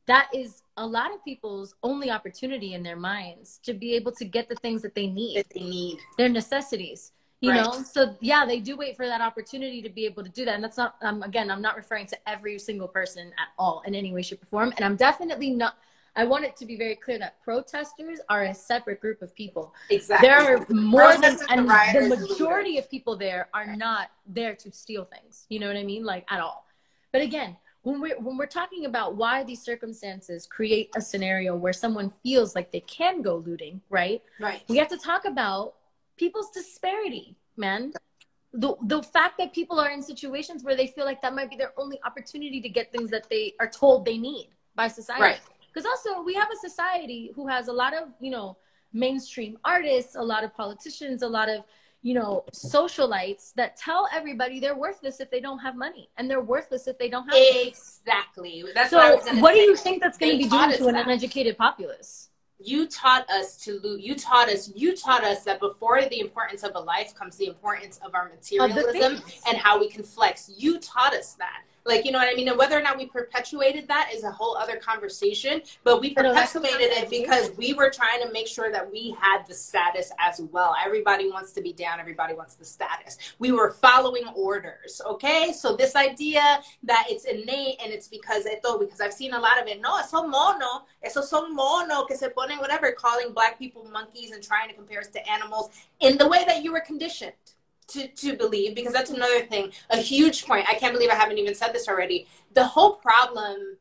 [SPEAKER 1] that is a lot of people's only opportunity in their minds to be able to get the things that they need
[SPEAKER 2] that they need
[SPEAKER 1] their necessities you right. know so yeah they do wait for that opportunity to be able to do that and that's not um, again i'm not referring to every single person at all in any way shape or form and i'm definitely not I want it to be very clear that protesters are a separate group of people.
[SPEAKER 2] Exactly.
[SPEAKER 1] There are more than and the, the majority of people there are not there to steal things. You know what I mean? Like at all. But again, when we're when we're talking about why these circumstances create a scenario where someone feels like they can go looting, right?
[SPEAKER 2] Right.
[SPEAKER 1] We have to talk about people's disparity, man. The, the fact that people are in situations where they feel like that might be their only opportunity to get things that they are told they need by society. Right. Because also we have a society who has a lot of, you know, mainstream artists, a lot of politicians, a lot of, you know, socialites that tell everybody they're worthless if they don't have money and they're worthless if they don't have
[SPEAKER 2] exactly. Money. That's
[SPEAKER 1] so what, what do you think that's going to be doing to an uneducated populace?
[SPEAKER 2] you taught us to lose. you taught us you taught us that before the importance of a life comes the importance of our materialism and how we can flex you taught us that like, you know what I mean? And whether or not we perpetuated that is a whole other conversation. But we perpetuated it because we were trying to make sure that we had the status as well. Everybody wants to be down, everybody wants the status. We were following orders, okay? So this idea that it's innate and it's because esto, because I've seen a lot of it. No, eso mono, eso son mono que se ponen whatever, calling black people monkeys and trying to compare us to animals in the way that you were conditioned to, to believe because that's another thing a huge point. I can't believe i haven't even said this already. The whole problem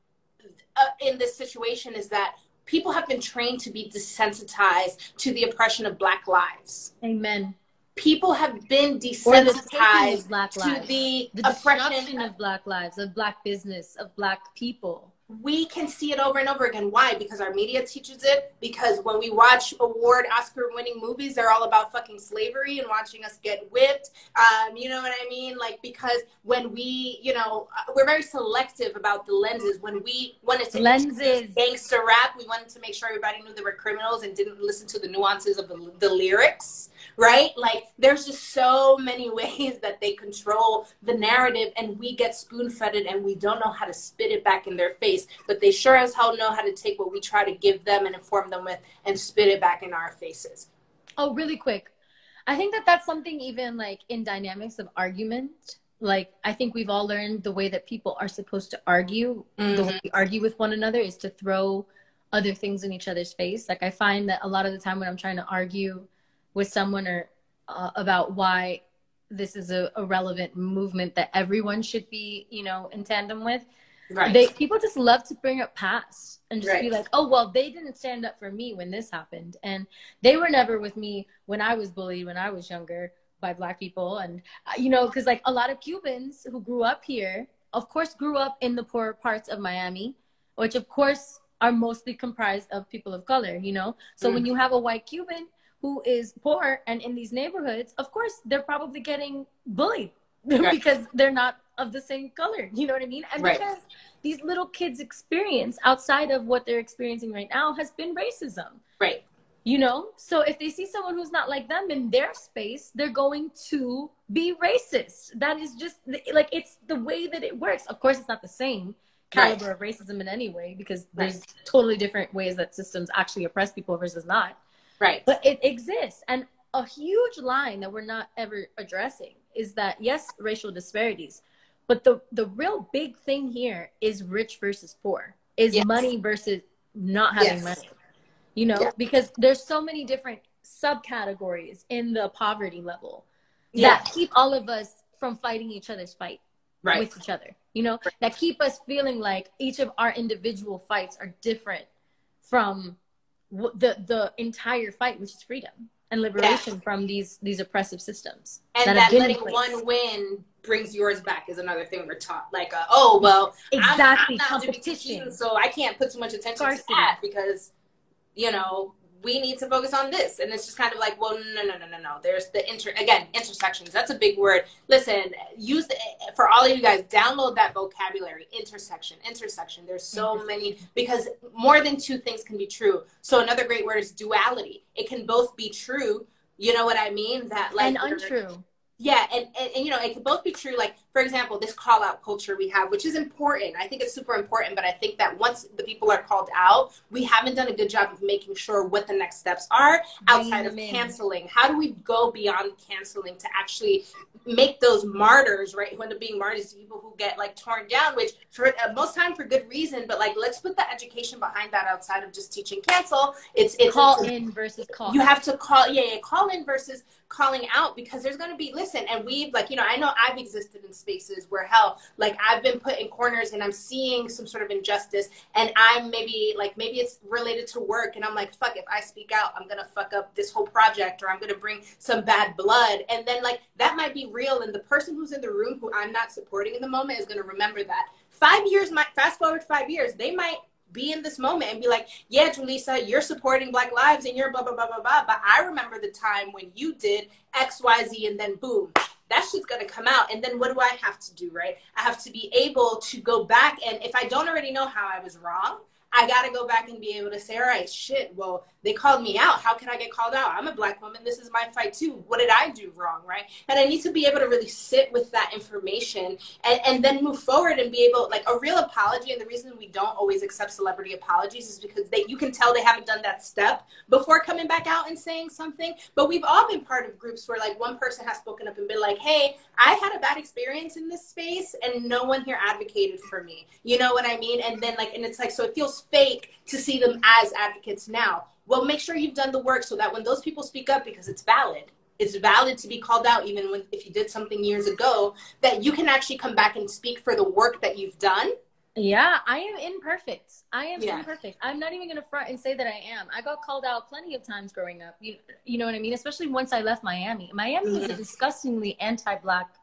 [SPEAKER 2] uh, in this situation is that people have been trained to be desensitized to the oppression of black lives.
[SPEAKER 1] Amen.
[SPEAKER 2] People have been desensitized black to lives. the,
[SPEAKER 1] the oppression of black lives of black business of black people
[SPEAKER 2] we can see it over and over again. Why? Because our media teaches it. Because when we watch award Oscar winning movies, they're all about fucking slavery and watching us get whipped. Um, you know what I mean? Like, because when we, you know, uh, we're very selective about the lenses. When we wanted to
[SPEAKER 1] lenses
[SPEAKER 2] gangster rap, we wanted to make sure everybody knew they were criminals and didn't listen to the nuances of the, the lyrics right? Like there's just so many [laughs] ways that they control the narrative and we get spoon fed it and we don't know how to spit it back in their face. But they sure as hell know how to take what we try to give them and inform them with and spit it back in our faces.
[SPEAKER 1] Oh, really quick. I think that that's something even like in dynamics of argument. Like I think we've all learned the way that people are supposed to argue. Mm-hmm. The way we argue with one another is to throw other things in each other's face. Like I find that a lot of the time when I'm trying to argue with someone or uh, about why this is a, a, relevant movement that everyone should be, you know, in tandem with. Right. They people just love to bring up past and just right. be like, oh well, they didn't stand up for me when this happened, and they were never with me when I was bullied when I was younger by black people, and uh, you know, because like a lot of Cubans who grew up here, of course, grew up in the poorer parts of Miami, which of course are mostly comprised of people of color. You know, so mm. when you have a white Cuban who is poor and in these neighborhoods, of course, they're probably getting bullied [laughs] right. because they're not of the same color. [laughs] You know what I mean? And right. because these little kids' experience outside of what they're experiencing right now has been racism.
[SPEAKER 2] Right.
[SPEAKER 1] You know? So if they see someone who's not like them in their space, they're going to be racist. That is just like it's the way that it works. Of course, it's not the same caliber right. of racism in any way because there's right. totally different ways that systems actually oppress people versus not.
[SPEAKER 2] Right.
[SPEAKER 1] But it exists. And a huge line that we're not ever addressing is that yes, racial disparities, but the the real big thing here is rich versus poor, is yes. money versus not having yes. money. You know, yeah. because there's so many different subcategories in the poverty level yeah. that keep all of us from fighting each other's fight right. with each other. You know, right. that keep us feeling like each of our individual fights are different from the the entire fight, which is freedom and liberation from these these oppressive systems.
[SPEAKER 2] And that, that letting one win brings yours back is another thing we're taught. Like, uh, oh well,
[SPEAKER 1] exactly I'm, I'm competition,
[SPEAKER 2] so I can't put too much attention Scarcity. to that because you know we need to focus on this. And it's just kind of like well no no no no no. There's the inter again intersections. That's a big word. Listen use the, for all of you guys download that vocabulary. Intersection intersection. There's so mm-hmm. many because more than two things can be true. So another great word is duality. It can both be true you know what i mean? That like
[SPEAKER 1] and untrue
[SPEAKER 2] yeah and, and, and, you know it can both be true like for example this call out culture we have which is important. I think it's super important but i think that once the people are called out we haven't done a good job of making sure what the next steps are outside of canceling. How do we go beyond canceling to actually make those martyrs right who end up being martyrs people who get like torn down which for uh, most time for good reason but like let's put the education behind that outside of just teaching cancel. It's it's
[SPEAKER 1] call in versus call
[SPEAKER 2] you have to call yeah, yeah call in versus calling out because there's going to be listen and we've like you know i know i've existed in spaces where hell like i've been put in corners and i'm seeing some sort of injustice and i'm maybe like maybe it's related to work and i'm like fuck if i speak out i'm going to fuck up this whole project or i'm going to bring some bad blood. And then like that might be real and the person who's in the room who i'm not supporting in the moment is going to remember that. Five years might fast forward five years they might be in this moment and be like, yeah, Julissa, you're supporting Black lives and you're blah, blah, blah, blah, blah. But I remember the time when you did X, Y, Z, and then boom, that shit's gonna come out. And then what do I have to do, right? I have to be able to go back and if I don't already know how I was wrong, I got to go back and be able to say, all right, shit, well, they called me out. How can I get called out? I'm a black woman. This is my fight too. What did I do wrong, right? And I need to be able to really sit with that information and, and then move forward and be able, like a real apology. And the reason we don't always accept celebrity apologies is because they, you can tell they haven't done that step before coming back out and saying something. But we've all been part of groups where like one person has spoken up and been like, hey, I had a bad experience in this space and no one here advocated for me. You know what I mean? And then like, and it's like, so it feels fake to see them as advocates now. Well, make sure you've done the work so that when those people speak up, because it's valid, it's valid to be called out even when if you did something years ago, that you can actually come back and speak for the work that you've done.
[SPEAKER 1] Yeah, I am imperfect. I am yeah. imperfect. I'm not even gonna front and say that I am. I got called out plenty of times growing up. You, you know what I mean? Especially once I left Miami. Miami mm-hmm. was a disgustingly anti-black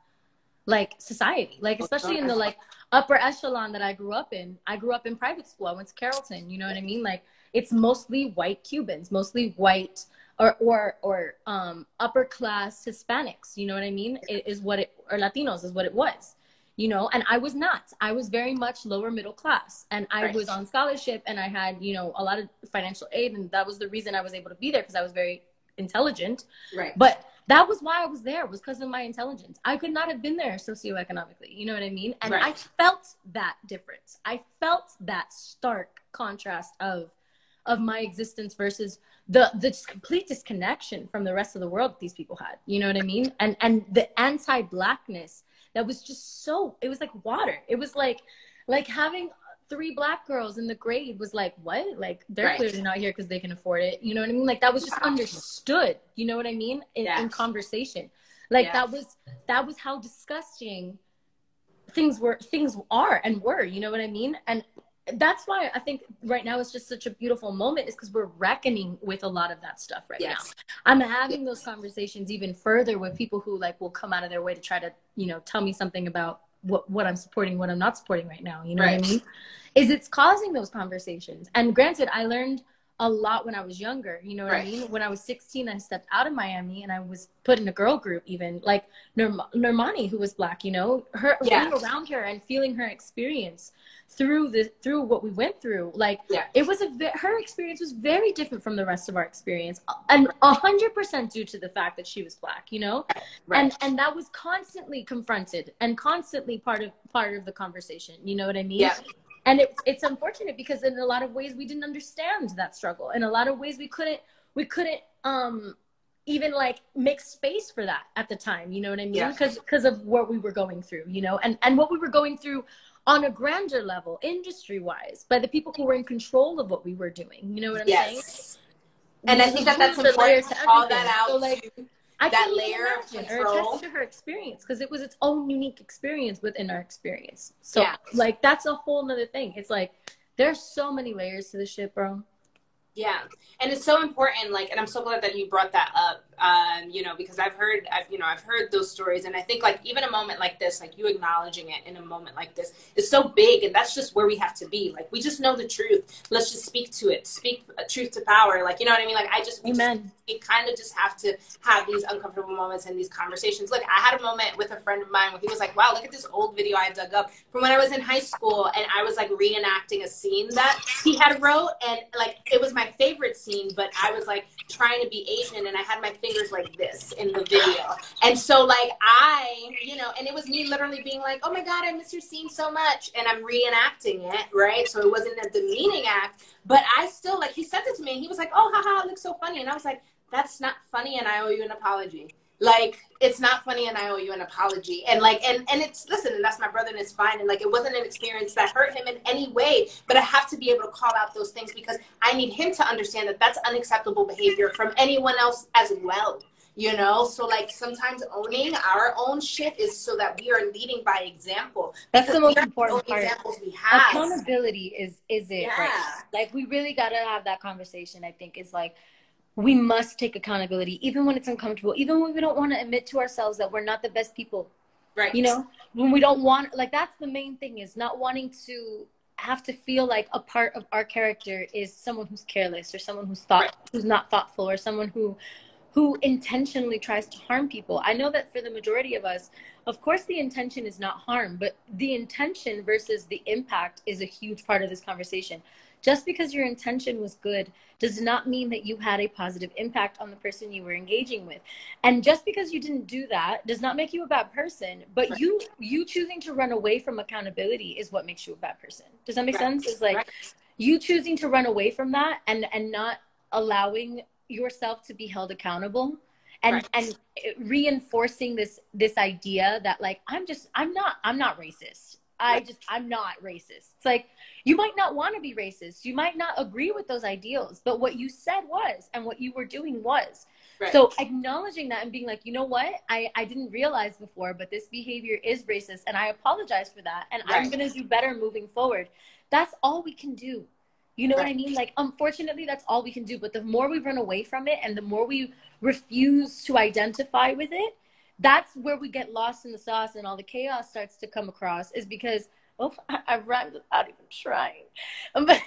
[SPEAKER 1] like society. Like especially in the like upper echelon that I grew up in. I grew up in private school. I went to Carrollton. You know what I mean? Like it's mostly white Cubans, mostly white or or or um, upper class Hispanics. You know what I mean? It is what it or Latinos is what it was. You know, and I was not. I was very much lower middle class, and I right. was on scholarship, and I had you know a lot of financial aid, and that was the reason I was able to be there because I was very intelligent.
[SPEAKER 2] Right.
[SPEAKER 1] But that was why I was there was because of my intelligence. I could not have been there socioeconomically. You know what I mean? And right. I felt that difference. I felt that stark contrast of of my existence versus the the complete disconnection from the rest of the world that these people had. You know what I mean? And and the anti-blackness that was just so it was like water. It was like like having three black girls in the grade was like what like they're right. clearly not here because they can afford it you know what i mean like that was just understood you know what i mean in, yes. in conversation like yes. that was that was how disgusting things were things are and were you know what i mean and that's why I think right now it's just such a beautiful moment is because we're reckoning with a lot of that stuff right yes. now. I'm having those conversations even further with people who like will come out of their way to try to, you know, tell me something about what, what I'm supporting, what I'm not supporting right now. You know right. what I mean? Is it's causing those conversations. And granted, I learned a lot when I was younger. You know what right. I mean? When I was 16, I stepped out of Miami and I was put in a girl group, even like Normani, who was black. You know, her yeah. being around her and feeling her experience through the through what we went through like yeah. it was a her experience was very different from the rest of our experience and a hundred percent due to the fact that she was black you know right. and and that was constantly confronted and constantly part of part of the conversation you know what i mean
[SPEAKER 2] yeah
[SPEAKER 1] and it, it's unfortunate because in a lot of ways we didn't understand that struggle. In a lot of ways we couldn't we couldn't um even like make space for that at the time you know what i mean? Because yeah. because of what we were going through you know? And and what we were going through on a grander level industry wise by the people who were in control of what we were doing you know what i'm yes. saying?
[SPEAKER 2] And i think that that's important to call that out so, like, I that layer
[SPEAKER 1] imagine, or attest to her experience because it was its own unique experience within our experience. So yeah. like that's a whole nother thing. It's like there's so many layers to the shit, bro.
[SPEAKER 2] Yeah, and it's so important. Like, and I'm so glad that you brought that up. Um, you know, because I've heard, I've you know, I've heard those stories, and I think like even a moment like this, like you acknowledging it in a moment like this, is so big, and that's just where we have to be. Like, we just know the truth. Let's just speak to it. Speak truth to power. Like, you know what I mean? Like, I just, we Amen. We kind of just have to have these uncomfortable moments and these conversations. Like, I had a moment with a friend of mine where he was like, "Wow, look at this old video I dug up from when I was in high school," and I was like reenacting a scene that he had wrote, and like it was my favorite scene, but I was like trying to be Asian and I had my fingers like this in the video. And so like I, you know, and it was me literally being like, oh my God, I miss your scene so much. And I'm reenacting it, right? So it wasn't a demeaning act, but I still like, he sent it to me and he was like, oh, haha, it looks so funny. And I was like, that's not funny and I owe you an apology like it's not funny and i owe you an apology. And like and and it's listen and that's my brother and it's fine. And like it wasn't an experience that hurt him in any way but i have to be able to call out those things because i need him to understand that that's unacceptable behavior from anyone else as well you know? So like sometimes owning our own shit is so that we are leading by example.
[SPEAKER 1] That's the most important part. examples we have. accountability is is it yeah. right like we really got to have that conversation i think is like we must take accountability even when it's uncomfortable even when we don't want to admit to ourselves that we're not the best people.
[SPEAKER 2] Right.
[SPEAKER 1] You know when we don't want like that's the main thing is not wanting to have to feel like a part of our character is someone who's careless or someone who's thought right. who's not thoughtful or someone who who intentionally tries to harm people. I know that for the majority of us of course the intention is not harm but the intention versus the impact is a huge part of this conversation just because your intention was good does not mean that you had a positive impact on the person you were engaging with. And just because you didn't do that does not make you a bad person, but right. you you choosing to run away from accountability is what makes you a bad person. Does that make right. sense? It's like right. you choosing to run away from that and and not allowing yourself to be held accountable and right. and reinforcing this this idea that like i'm just i'm not i'm not racist I just I'm not racist. It's like you might not want to be racist. You might not agree with those ideals, but what you said was and what you were doing was. Right. So acknowledging that and being like, you know what? I, I didn't realize before, but this behavior is racist and I apologize for that. And right. I'm gonna do better moving forward. That's all we can do. You know right. what I mean? Like unfortunately that's all we can do. But the more we run away from it and the more we refuse to identify with it, that's where we get lost in the sauce and all the chaos starts to come across is because oh [laughs] I, I rhymed without even trying. [laughs] But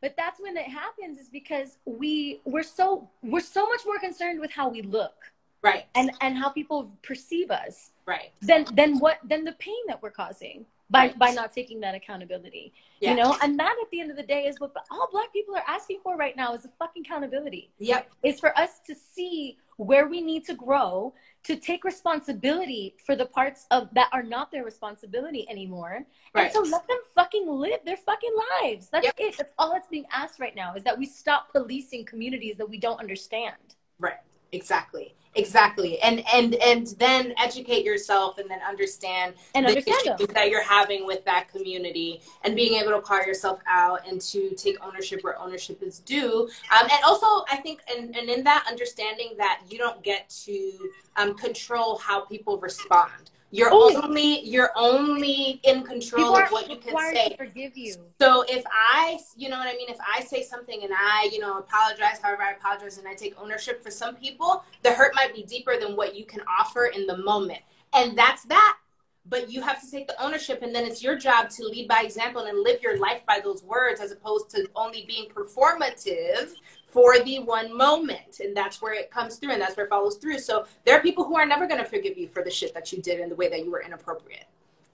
[SPEAKER 1] but that's when it happens is because we we're so we're so much more concerned with how we look.
[SPEAKER 2] Right.
[SPEAKER 1] And and how people perceive us
[SPEAKER 2] right.
[SPEAKER 1] then then what then the pain that we're causing by right. by not taking that accountability. Yeah. you know? And that at the end of the day is what all black people are asking for right now is a fucking accountability.
[SPEAKER 2] Yep.
[SPEAKER 1] Is for us to see where we need to grow to take responsibility for the parts of that are not their responsibility anymore. Right. and so let them fucking live their fucking lives. That's yep. it. That's all that's being asked right now is that we stop policing communities that we don't understand.
[SPEAKER 2] Right exactly. Exactly. And and and then educate yourself and then understand
[SPEAKER 1] and
[SPEAKER 2] the
[SPEAKER 1] understand
[SPEAKER 2] issues that you're having with that community and being able to call yourself out and to take ownership where ownership is due. Um, and also i think and, and in that understanding that you don't get to um, control how people respond you're Ooh. only you're only in control of what you can say.
[SPEAKER 1] forgive you.
[SPEAKER 2] So if I, you know what I mean, if I say something and I, you know, apologize, however I apologize, and I take ownership for some people, the hurt might be deeper than what you can offer in the moment, and that's that. But you have to take the ownership, and then it's your job to lead by example and live your life by those words, as opposed to only being performative for the one moment. And that's where it comes through and that's where it follows through. So there are people who are never going to forgive you for the shit that you did in the way that you were inappropriate.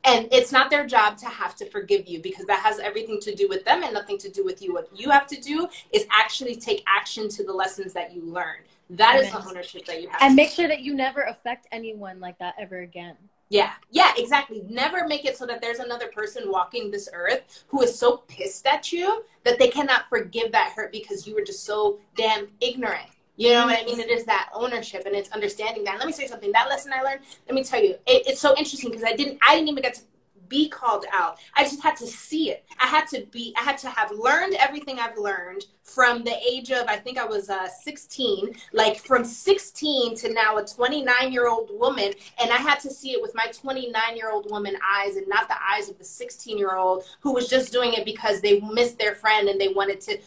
[SPEAKER 2] And it's not their job to have to forgive you because that has everything to do with them and nothing to do with you. What you have to do is actually take action to the lessons that you learned. That Amen. is the ownership that you have.
[SPEAKER 1] And make sure that you never affect anyone like that ever again.
[SPEAKER 2] Yeah, yeah, exactly. Never make it so that there's another person walking this earth who is so pissed at you that they cannot forgive that hurt because you were just so damn ignorant. You know what I mean? It is that ownership and it's understanding that. Let me say something. That lesson I learned. Let me tell you, it, it's so interesting because I didn't. I didn't even get to be called out. I just had to see it. I had to be, I had to have learned everything I've learned from the age of, I think I was uh, 16, like from 16 to now a 29 year old woman. And I had to see it with my 29 year old woman eyes and not the eyes of the 16 year old who was just doing it because they missed their friend and they wanted to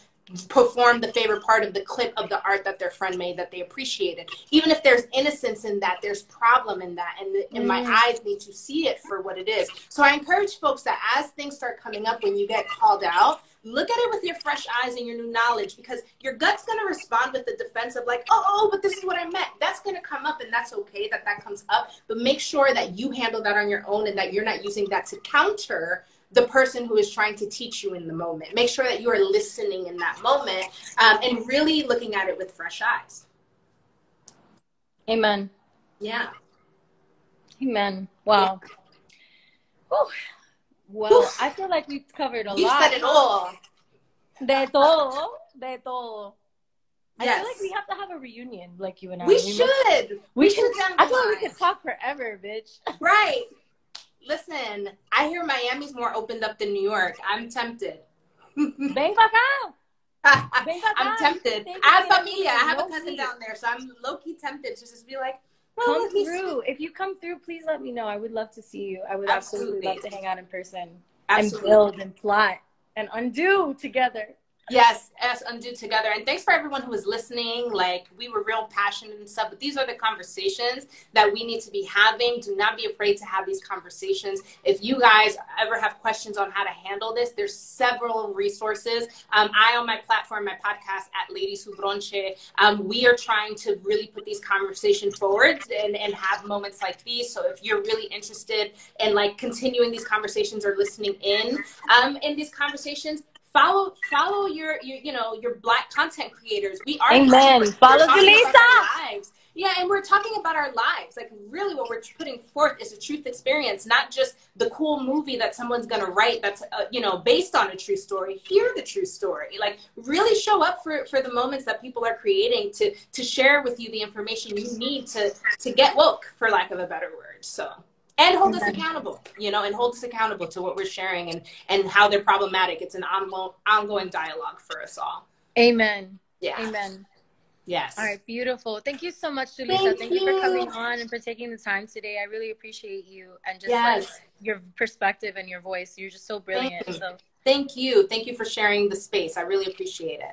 [SPEAKER 2] perform the favorite part of the clip of the art that their friend made that they appreciated. Even if there's innocence in that, there's problem in that, and, the, and my mm. eyes need to see it for what it is. So I encourage folks that as things start coming up when you get called out, look at it with your fresh eyes and your new knowledge because your gut's going to respond with the defense of like oh, oh but this is what i meant that's going to come up and that's okay that that comes up but make sure that you handle that on your own and that you're not using that to counter the person who is trying to teach you in the moment. Make sure that you are listening in that moment um, and really looking at it with fresh eyes.
[SPEAKER 1] Amen.
[SPEAKER 2] Yeah.
[SPEAKER 1] Amen. Wow. Yeah. Well, I feel like we've covered a
[SPEAKER 2] you
[SPEAKER 1] lot.
[SPEAKER 2] You said it all.
[SPEAKER 1] De todo. De todo. I
[SPEAKER 2] yes.
[SPEAKER 1] feel like we have to have a reunion, like you and I.
[SPEAKER 2] We, we should.
[SPEAKER 1] Must, we, we should. I feel like we could talk forever, bitch.
[SPEAKER 2] Right. Listen, I hear Miami's more opened up than New York. I'm tempted. [laughs]
[SPEAKER 1] Ven acá.
[SPEAKER 2] I'm tempted. I have familia. I have a cousin down there, so I'm low key tempted to just be like,
[SPEAKER 1] come through. If you come through, please let me know. I would love to see you. I would absolutely, absolutely love to hang out in person absolutely. and build and plot and undo together.
[SPEAKER 2] Yes, us undo together. And thanks for everyone who was listening. Like we were real passionate and stuff, but these are the conversations that we need to be having. Do not be afraid to have these conversations. If you guys ever have questions on how to handle this, there's several resources. Um, I on my platform, my podcast at Ladies Who Brunch, um, we are trying to really put these conversations forward and, and have moments like these. So if you're really interested in like continuing these conversations or listening in um, in these conversations, follow follow your, your you know your black content creators. We are
[SPEAKER 1] amen. follow
[SPEAKER 2] Julissa yeah and we're talking about our lives. Like really what we're putting forth is a truth experience not just the cool movie that someone's gonna write that's uh, you know based on a true story. Hear the true story. Like really show up for for the moments that people are creating to to share with you the information you need to to get woke for lack of a better word. So and hold us accountable you know and hold us accountable to what we're sharing and and how they're problematic. It's an ongoing ongoing dialogue for us all.
[SPEAKER 1] Amen.
[SPEAKER 2] Yeah
[SPEAKER 1] amen.
[SPEAKER 2] Yes.
[SPEAKER 1] All right beautiful. Thank you so much julissa. Thank, thank you. you. for coming on and for taking the time today. I really appreciate you and just yes. like your perspective and your voice. You're just so brilliant.
[SPEAKER 2] Thank
[SPEAKER 1] so
[SPEAKER 2] thank you. Thank you for sharing the space. I really appreciate it